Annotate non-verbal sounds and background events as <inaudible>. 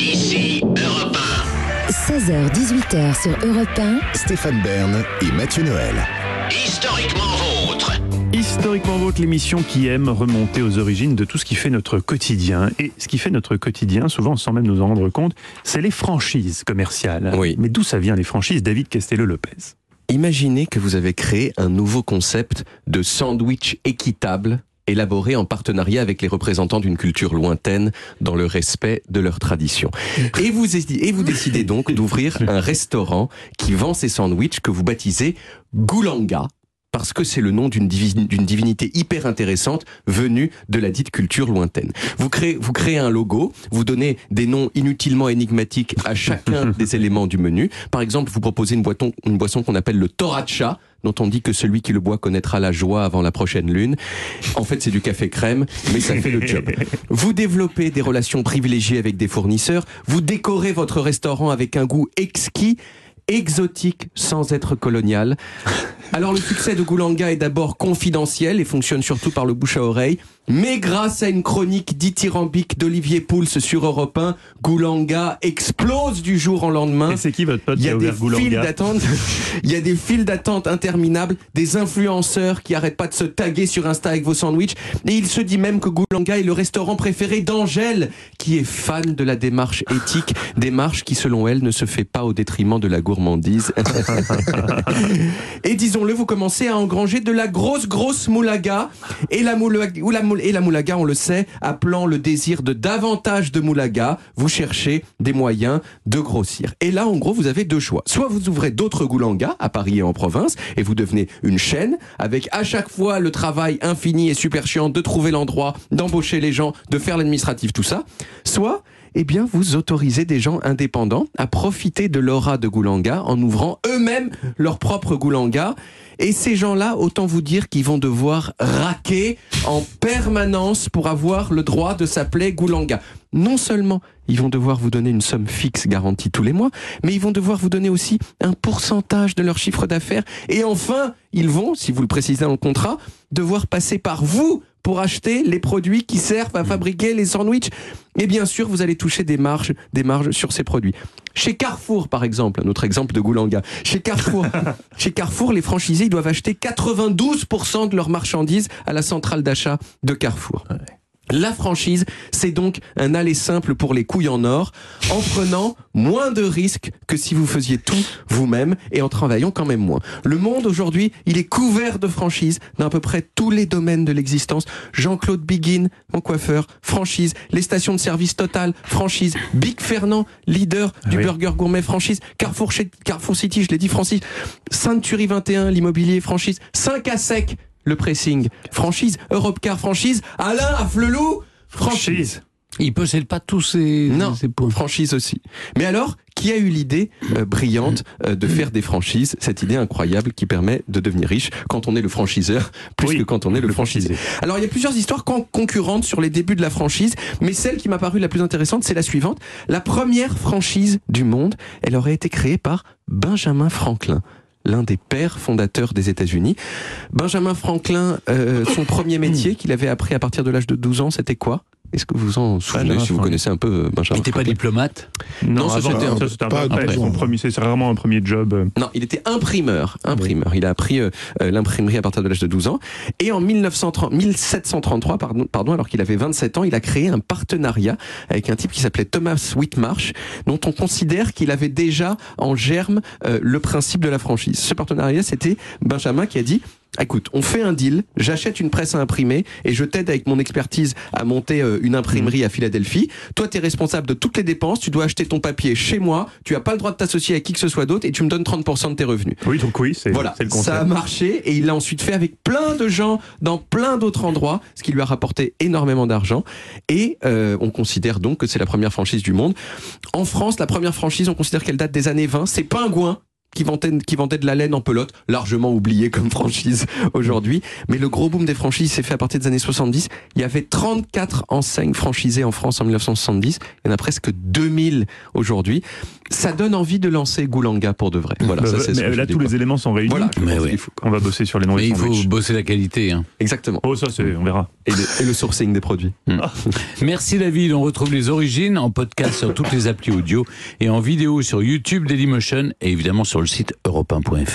Ici Europe 16h-18h sur Europe 1. Stéphane Bern et Mathieu Noël. 1. Historiquement vôtre. Historiquement Vôtre, l'émission qui aime remonter aux origines de tout ce qui fait notre quotidien. Et ce qui fait notre quotidien, souvent sans même nous en rendre compte, c'est les franchises commerciales. Oui. Mais d'où ça vient les franchises David Castello-Lopez? Imaginez que vous avez créé un nouveau concept de sandwich équitable élaboré en partenariat avec les représentants d'une culture lointaine dans le respect de leurs traditions. Et vous, et vous décidez donc d'ouvrir un restaurant qui vend ces sandwichs que vous baptisez Goulanga parce que c'est le nom d'une divi- d'une divinité hyper intéressante venue de la dite culture lointaine. Vous créez, vous créez un logo, vous donnez des noms inutilement énigmatiques à chacun <laughs> des éléments du menu. Par exemple, vous proposez une, boiton- une boisson qu'on appelle le toracha, dont on dit que celui qui le boit connaîtra la joie avant la prochaine lune. En fait, c'est du café crème, mais ça fait le job. Vous développez des relations privilégiées avec des fournisseurs, vous décorez votre restaurant avec un goût exquis, exotique sans être colonial. Alors le succès de Goulanga est d'abord confidentiel et fonctionne surtout par le bouche à oreille, mais grâce à une chronique dithyrambique d'Olivier Pouls sur Europe 1, Goulanga explose du jour au lendemain. C'est qui votre pote Il y a des files d'attente. Il y a des files d'attente interminables, des influenceurs qui arrêtent pas de se taguer sur Insta avec vos sandwichs. Et il se dit même que Goulanga est le restaurant préféré d'Angèle, qui est fan de la démarche éthique, <laughs> démarche qui selon elle ne se fait pas au détriment de la gourmandise. <laughs> et disons-le, vous commencez à engranger de la grosse grosse moulaga. Et la moulaga, ou la et la moulaga, on le sait, appelant le désir de davantage de moulaga, vous cherchez des moyens de grossir. Et là, en gros, vous avez deux choix. Soit vous ouvrez d'autres goulangas à Paris et en province, et vous devenez une chaîne, avec à chaque fois le travail infini et super chiant de trouver l'endroit, d'embaucher les gens, de faire l'administratif, tout ça. Soit eh bien, vous autorisez des gens indépendants à profiter de l'aura de Goulanga en ouvrant eux-mêmes leur propre Goulanga. Et ces gens-là, autant vous dire qu'ils vont devoir raquer en permanence pour avoir le droit de s'appeler Goulanga. Non seulement ils vont devoir vous donner une somme fixe garantie tous les mois, mais ils vont devoir vous donner aussi un pourcentage de leur chiffre d'affaires. Et enfin, ils vont, si vous le précisez dans le contrat, devoir passer par vous pour acheter les produits qui servent à fabriquer les sandwichs. Et bien sûr, vous allez toucher des marges, des marges sur ces produits. Chez Carrefour, par exemple, un autre exemple de Goulanga. Chez Carrefour, <laughs> chez Carrefour, les franchisés ils doivent acheter 92% de leurs marchandises à la centrale d'achat de Carrefour. La franchise, c'est donc un aller simple pour les couilles en or, en prenant moins de risques que si vous faisiez tout vous-même et en travaillant quand même moins. Le monde aujourd'hui, il est couvert de franchises dans à peu près tous les domaines de l'existence. Jean-Claude Biguin, mon coiffeur, franchise. Les stations de service Total, franchise. Big Fernand, leader du oui. burger gourmet, franchise. Carrefour City, je l'ai dit, franchise. Sainte-Turie 21, l'immobilier, franchise. 5 à sec, le pressing, franchise. Europcar, franchise. Alain à Flelou, franchise. Il possède pas tous ces, Non, ces points. franchise aussi. Mais alors, qui a eu l'idée euh, brillante euh, de faire des franchises Cette idée incroyable qui permet de devenir riche quand on est le franchiseur, plus Oui, que quand on est le, le franchisé. Alors, il y a plusieurs histoires con- concurrentes sur les débuts de la franchise, mais celle qui m'a paru la plus intéressante, c'est la suivante. La première franchise du monde, elle aurait été créée par Benjamin Franklin l'un des pères fondateurs des États-Unis. Benjamin Franklin, euh, son premier métier qu'il avait appris à partir de l'âge de 12 ans, c'était quoi? Est-ce que vous vous en souvenez, Benjamin si vous connaissez un peu euh, Il Benjamin n'était pas diplomate. Non, c'était un- ça, c'était un pas après. Son premier, c'est vraiment un premier job. Non, il était imprimeur. Imprimeur. Il a appris euh, euh, l'imprimerie à partir de l'âge de 12 ans. Et en 1930 1733, pardon, pardon, alors qu'il avait 27 ans, il a créé un partenariat avec un type qui s'appelait Thomas Whitmarsh, dont on considère qu'il avait déjà en germe euh, le principe de la franchise. Ce partenariat, c'était Benjamin qui a dit Écoute, on fait un deal, j'achète une presse à imprimer et je t'aide avec mon expertise à monter euh, une imprimerie à Philadelphie. Toi, tu es responsable de toutes les dépenses, tu dois acheter ton papier chez moi, tu as pas le droit de t'associer avec qui que ce soit d'autre et tu me donnes 30% de tes revenus. Oui, donc oui, c'est Voilà, le ça a concept. marché et il l'a ensuite fait avec plein de gens dans plein d'autres endroits, ce qui lui a rapporté énormément d'argent. Et euh, on considère donc que c'est la première franchise du monde. En France, la première franchise, on considère qu'elle date des années 20. C'est Pingouin qui vendait, de la laine en pelote, largement oublié comme franchise aujourd'hui. Mais le gros boom des franchises s'est fait à partir des années 70. Il y avait 34 enseignes franchisées en France en 1970. Il y en a presque 2000 aujourd'hui. Ça donne envie de lancer Goulanga pour de vrai. Voilà, Bah, ça, mais là, tous quoi. les éléments sont réunis. Voilà, Mais oui. quoi. On va bosser sur les noms Mais il faut bosser la qualité. hein. Exactement. Oh, ça, c'est, on verra. Et le, et le sourcing des produits. <laughs> Merci David, on retrouve les origines en podcast sur toutes les applis audio et en vidéo sur YouTube Dailymotion et évidemment sur le site europe1.fr.